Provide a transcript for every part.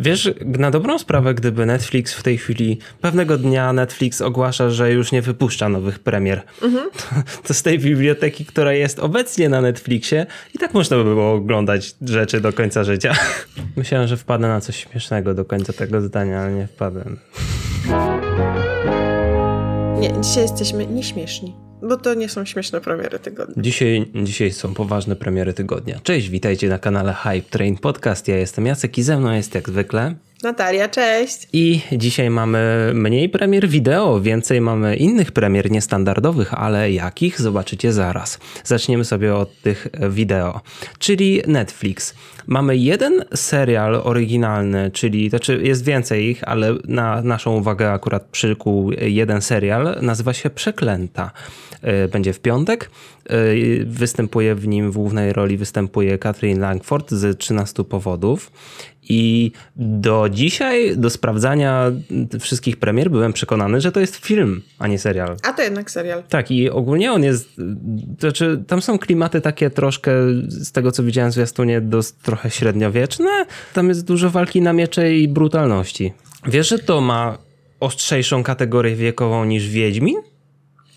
Wiesz, na dobrą sprawę, gdyby Netflix w tej chwili, pewnego dnia Netflix ogłasza, że już nie wypuszcza nowych premier, mhm. to, to, z tej biblioteki, która jest obecnie na Netflixie, i tak można by było oglądać rzeczy do końca życia. Myślałem, że wpadnę na coś śmiesznego do końca tego zdania, ale nie wpadłem. Nie, dzisiaj jesteśmy nieśmieszni. Bo to nie są śmieszne premiery tygodnia. Dzisiaj, dzisiaj są poważne premiery tygodnia. Cześć, witajcie na kanale Hype Train Podcast. Ja jestem Jacek i ze mną jest jak zwykle Natalia, cześć. I dzisiaj mamy mniej premier wideo, więcej mamy innych premier niestandardowych, ale jakich zobaczycie zaraz. Zaczniemy sobie od tych wideo, czyli Netflix. Mamy jeden serial oryginalny, czyli znaczy jest więcej ich, ale na naszą uwagę akurat przykuł jeden serial, nazywa się Przeklęta. E, będzie w piątek. E, występuje w nim w głównej roli występuje Catherine Langford z 13 powodów. I do dzisiaj, do sprawdzania wszystkich premier, byłem przekonany, że to jest film, a nie serial. A to jednak serial. Tak, i ogólnie on jest. To znaczy, tam są klimaty takie troszkę, z tego co widziałem w zwiastunie, dost, trochę średniowieczne. Tam jest dużo walki na miecze i brutalności. Wiesz, że to ma ostrzejszą kategorię wiekową niż Wiedźmin?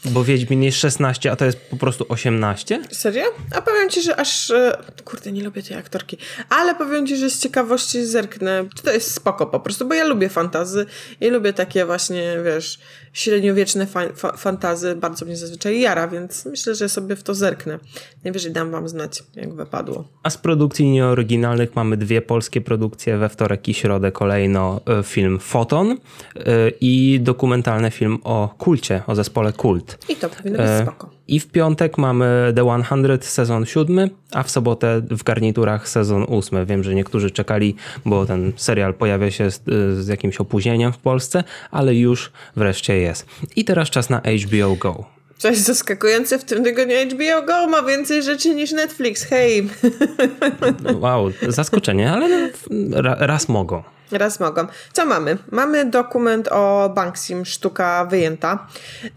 Bo Wiedźmin jest 16, a to jest po prostu 18? Serio? A powiem ci, że aż... E, kurde, nie lubię tej aktorki. Ale powiem ci, że z ciekawości zerknę. To jest spoko po prostu, bo ja lubię fantazy i lubię takie właśnie, wiesz, średniowieczne fa fa fantazy. Bardzo mnie zazwyczaj jara, więc myślę, że sobie w to zerknę. Najwyżej dam wam znać, jak wypadło. A z produkcji nieoryginalnych mamy dwie polskie produkcje. We wtorek i środę kolejno e, film Foton e, i dokumentalny film o kulcie, o zespole Kult. I to powinno być e, spoko. I w piątek mamy The 100 sezon siódmy, a w sobotę w garniturach sezon ósmy. Wiem, że niektórzy czekali, bo ten serial pojawia się z, z jakimś opóźnieniem w Polsce, ale już wreszcie jest. I teraz czas na HBO Go. Coś zaskakujące w tym tygodniu HBO Go ma więcej rzeczy niż Netflix. Hej! Wow, zaskoczenie, ale no, raz mogą. Raz mogą. Co mamy? Mamy dokument o Banksim, sztuka wyjęta. Yy,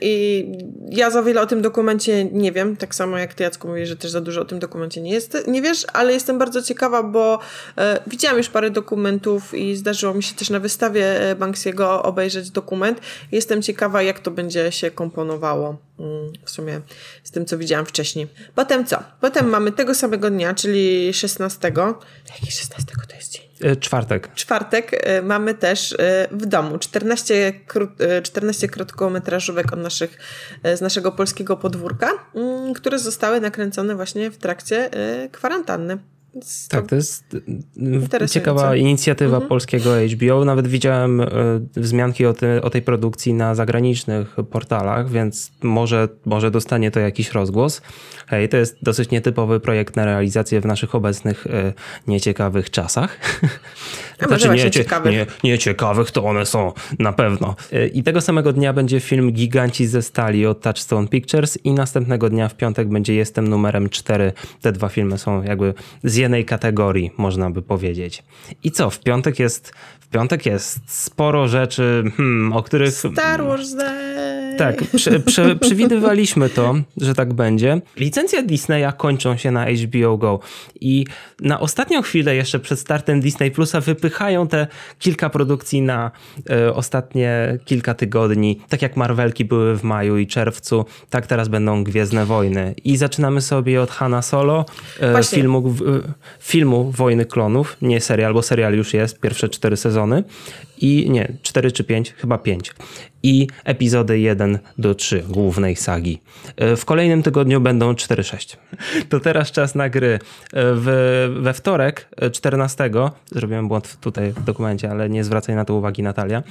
I ja za wiele o tym dokumencie nie wiem, tak samo jak ty Jacku mówisz, że też za dużo o tym dokumencie nie, jest, nie wiesz, ale jestem bardzo ciekawa, bo yy, widziałam już parę dokumentów i zdarzyło mi się też na wystawie yy, Banksiego obejrzeć dokument. Jestem ciekawa, jak to będzie się komponowało w sumie z tym, co widziałam wcześniej. Potem co? Potem mamy tego samego dnia, czyli 16. Jaki 16 to jest dzień? E, czwartek. Czwartek e, mamy też e, w domu 14, krót, 14 krótkometrażówek od naszych, z naszego polskiego podwórka, mm, które zostały nakręcone właśnie w trakcie kwarantanny. Tak, to jest ciekawa inicjatywa mhm. polskiego HBO. Nawet widziałem wzmianki o, o tej produkcji na zagranicznych portalach, więc może, może dostanie to jakiś rozgłos. Hej, to jest dosyć nietypowy projekt na realizację w naszych obecnych e, nieciekawych czasach. A znaczy, nie, ciekawych. Nie, nieciekawych to one są na pewno. E, I tego samego dnia będzie film Giganci ze stali od Touchstone Pictures i następnego dnia w piątek będzie Jestem numerem 4. Te dwa filmy są jakby z jednej kategorii, można by powiedzieć. I co, w piątek jest, w piątek jest sporo rzeczy, hmm, o których... Star Wars Day! Tak, prze, prze, przewidywaliśmy to, że tak będzie. Licencje Disneya kończą się na HBO Go i na ostatnią chwilę jeszcze przed startem Disney Plusa wypychają te kilka produkcji na e, ostatnie kilka tygodni. Tak jak Marvelki były w maju i czerwcu, tak teraz będą Gwiezdne Wojny. I zaczynamy sobie od Hanna Solo, e, filmu, filmu Wojny Klonów, nie serial, bo serial już jest, pierwsze cztery sezony. I nie, cztery czy pięć, chyba pięć i epizody 1 do 3 głównej sagi. E, w kolejnym tygodniu będą 4-6. To teraz czas na gry. E, w, we wtorek 14, e, zrobiłem błąd tutaj w dokumencie, ale nie zwracaj na to uwagi Natalia,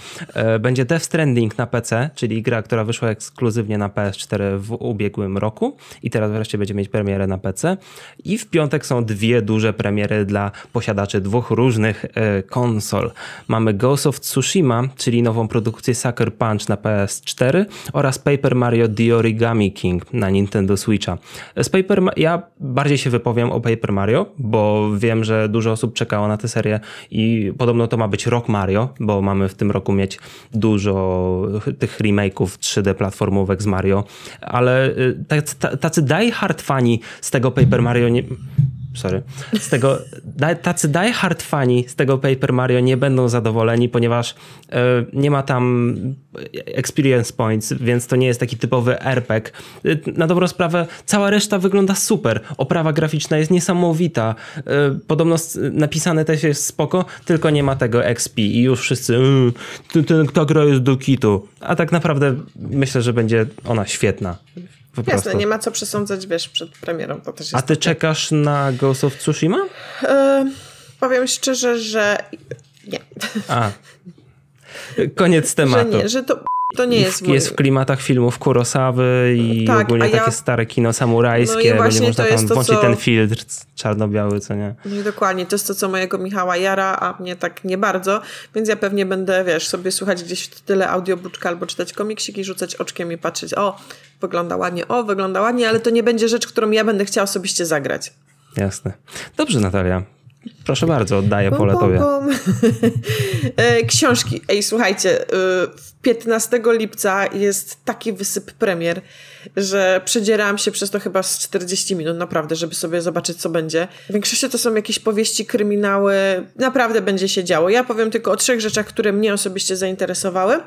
będzie Death Stranding na PC, czyli gra, która wyszła ekskluzywnie na PS4 w ubiegłym roku i teraz wreszcie będzie mieć premierę na PC. I w piątek są dwie duże premiery dla posiadaczy dwóch różnych konsol. Mamy Ghost of Tsushima, czyli nową produkcję Sucker Punch Punch na PS4 oraz Paper Mario The Origami King na Nintendo Switcha. Z Paper Ma ja bardziej się wypowiem o Paper Mario, bo wiem, że dużo osób czekało na tę serię i podobno to ma być rok Mario, bo mamy w tym roku mieć dużo tych remake'ów 3D platformówek z Mario, ale y, tacy, tacy die hard fani z tego Paper Mario nie sorry, z tego, tacy die hard fani z tego Paper Mario nie będą zadowoleni, ponieważ e, nie ma tam experience points, więc to nie jest taki typowy RPG. Na dobrą sprawę cała reszta wygląda super. Oprawa graficzna jest niesamowita. E, podobno napisane też jest spoko, tylko nie ma tego XP i już wszyscy yy, ta gra jest do kitu. A tak naprawdę myślę, że będzie ona świetna. Jasne, nie ma co przesądzać, wiesz, przed premierą. To też A ty takie... czekasz na Ghost of Tsushima? Yy, powiem szczerze, że nie. A. Koniec tematu. Że nie, że to to nie jest mój... Jest w klimatach filmów Kurosawy i tak, ogólnie ja... takie stare kino samurajskie, no bo nie można tam włączyć co... ten filtr czarno-biały, co nie? No dokładnie, to jest to, co mojego Michała jara, a mnie tak nie bardzo, więc ja pewnie będę, wiesz, sobie słuchać gdzieś w tyle audiobuczka albo czytać komiksiki, rzucać oczkiem i patrzeć, o, wygląda ładnie, o, wygląda ładnie, ale to nie będzie rzecz, którą ja będę chciała osobiście zagrać. Jasne. Dobrze, Natalia. Proszę bardzo, oddaję pole tobie. E, książki. Ej, słuchajcie, 15 y, lipca jest taki wysyp premier że przedzierałam się przez to chyba z 40 minut, naprawdę, żeby sobie zobaczyć, co będzie. W większości to są jakieś powieści, kryminały, naprawdę będzie się działo. Ja powiem tylko o trzech rzeczach, które mnie osobiście zainteresowały.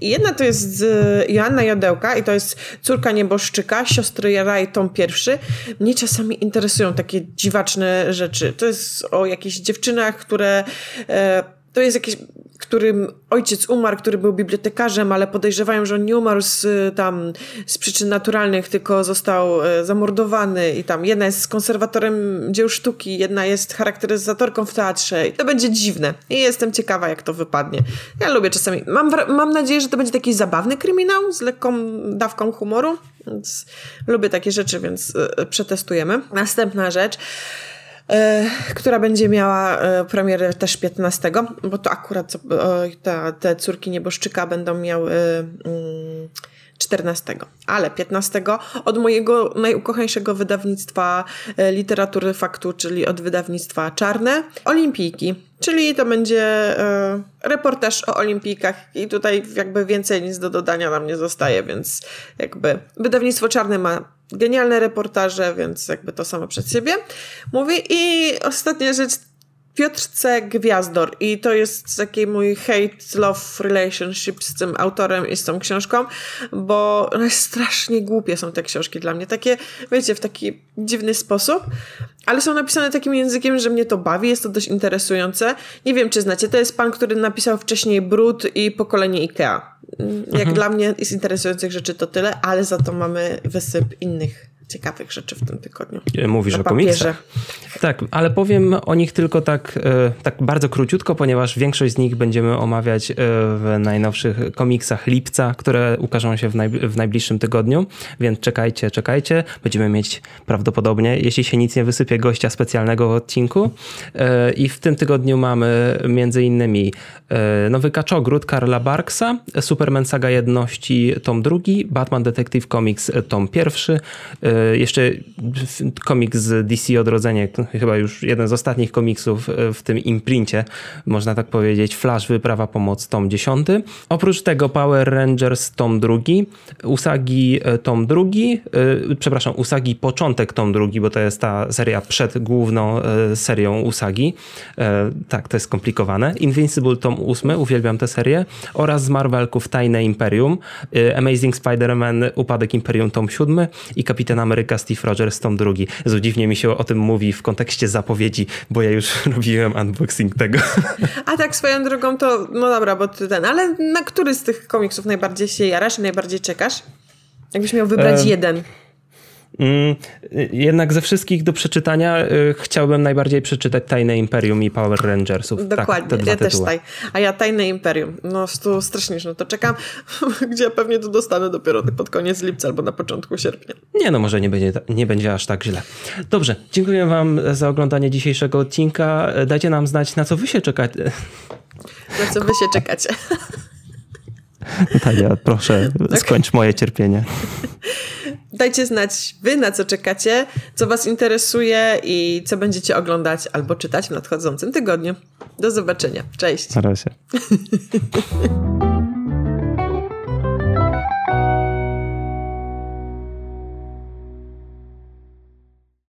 I jedna to jest z Joanna Jodełka i to jest Córka Nieboszczyka, Siostry Jaraj, tom pierwszy. Mnie czasami interesują takie dziwaczne rzeczy. To jest o jakichś dziewczynach, które... E, to jest jakieś którym ojciec umarł, który był bibliotekarzem, ale podejrzewają, że on nie umarł z, tam, z przyczyn naturalnych, tylko został e, zamordowany i tam jedna jest konserwatorem dzieł sztuki, jedna jest charakteryzatorką w teatrze i to będzie dziwne i jestem ciekawa, jak to wypadnie. Ja lubię czasami, mam, mam nadzieję, że to będzie taki zabawny kryminał z lekką dawką humoru, więc lubię takie rzeczy, więc e, przetestujemy. Następna rzecz, E, która będzie miała e, premierę też 15, bo to akurat ta, te córki nieboszczyka będą miały 14, mm, ale 15 od mojego najukochańszego wydawnictwa e, literatury faktu, czyli od wydawnictwa Czarne, Olimpijki. Czyli to będzie reportaż o olimpijkach i tutaj jakby więcej nic do dodania nam nie zostaje, więc jakby wydawnictwo Czarne ma genialne reportaże, więc jakby to samo przed siebie mówi. I ostatnia rzecz, Piotr C. Gwiazdor i to jest taki mój hate-love relationship z tym autorem i z tą książką, bo one strasznie głupie są te książki dla mnie. Takie, wiecie, w taki dziwny sposób, ale są napisane takim językiem, że mnie to bawi, jest to dość interesujące. Nie wiem, czy znacie, to jest pan, który napisał wcześniej Brud i Pokolenie Ikea. Jak mhm. dla mnie z interesujących rzeczy to tyle, ale za to mamy wysyp innych ciekawych rzeczy w tym tygodniu. E, mówisz o komiksach. Tak, ale powiem o nich tylko tak, e, tak bardzo króciutko, ponieważ większość z nich będziemy omawiać e, w najnowszych komiksach lipca, które ukażą się w, naj, w najbliższym tygodniu, więc czekajcie, czekajcie. Będziemy mieć prawdopodobnie, jeśli się nic nie wysypie, gościa specjalnego w odcinku. I w tym tygodniu mamy między innymi Nowy Kaczogród Karla Barksa, Superman Saga Jedności tom drugi, Batman Detective Comics tom pierwszy, jeszcze komiks z DC Odrodzenie, chyba już jeden z ostatnich komiksów e, w tym imprincie, można tak powiedzieć, Flash Wyprawa Pomoc, tom 10. Oprócz tego Power Rangers, tom drugi, Usagi, e, tom drugi, e, przepraszam, Usagi Początek, tom drugi, bo to jest ta seria przed główną serią Usagi. Tak, to jest skomplikowane. Invincible, tom ósmy, uwielbiam tę serię, oraz z Marvelków Tajne Imperium, Amazing Spider-Man, Upadek Imperium, tom siódmy i Kapitan Ameryka Steve Rogers tom drugi. Jezu, dziwnie mi się o tym mówi w kontekście zapowiedzi, bo ja już robiłem unboxing tego. A tak swoją drogą to, no dobra, bo ty ten, ale na który z tych komiksów najbardziej się jarasz i najbardziej czekasz? Jakbyś miał wybrać e... jeden. Mm, jednak ze wszystkich do przeczytania y, chciałbym najbardziej przeczytać Tajne Imperium i Power Rangersów. Tak, Dokładnie, tak, ja też taj. A ja Tajne Imperium. No to strasznie, no to czekam, gdzie pewnie to dostanę dopiero pod koniec lipca albo na początku sierpnia. Nie no, może nie będzie, nie będzie aż tak źle. Dobrze, dziękuję wam za oglądanie dzisiejszego odcinka. Dajcie nam znać, na co wy się czekacie. Na co wy się czekacie. Natalia, proszę, tak? skończ moje cierpienie. Dajcie znać wy, na co czekacie, co was interesuje i co będziecie oglądać albo czytać w nadchodzącym tygodniu. Do zobaczenia. Cześć. Na razie.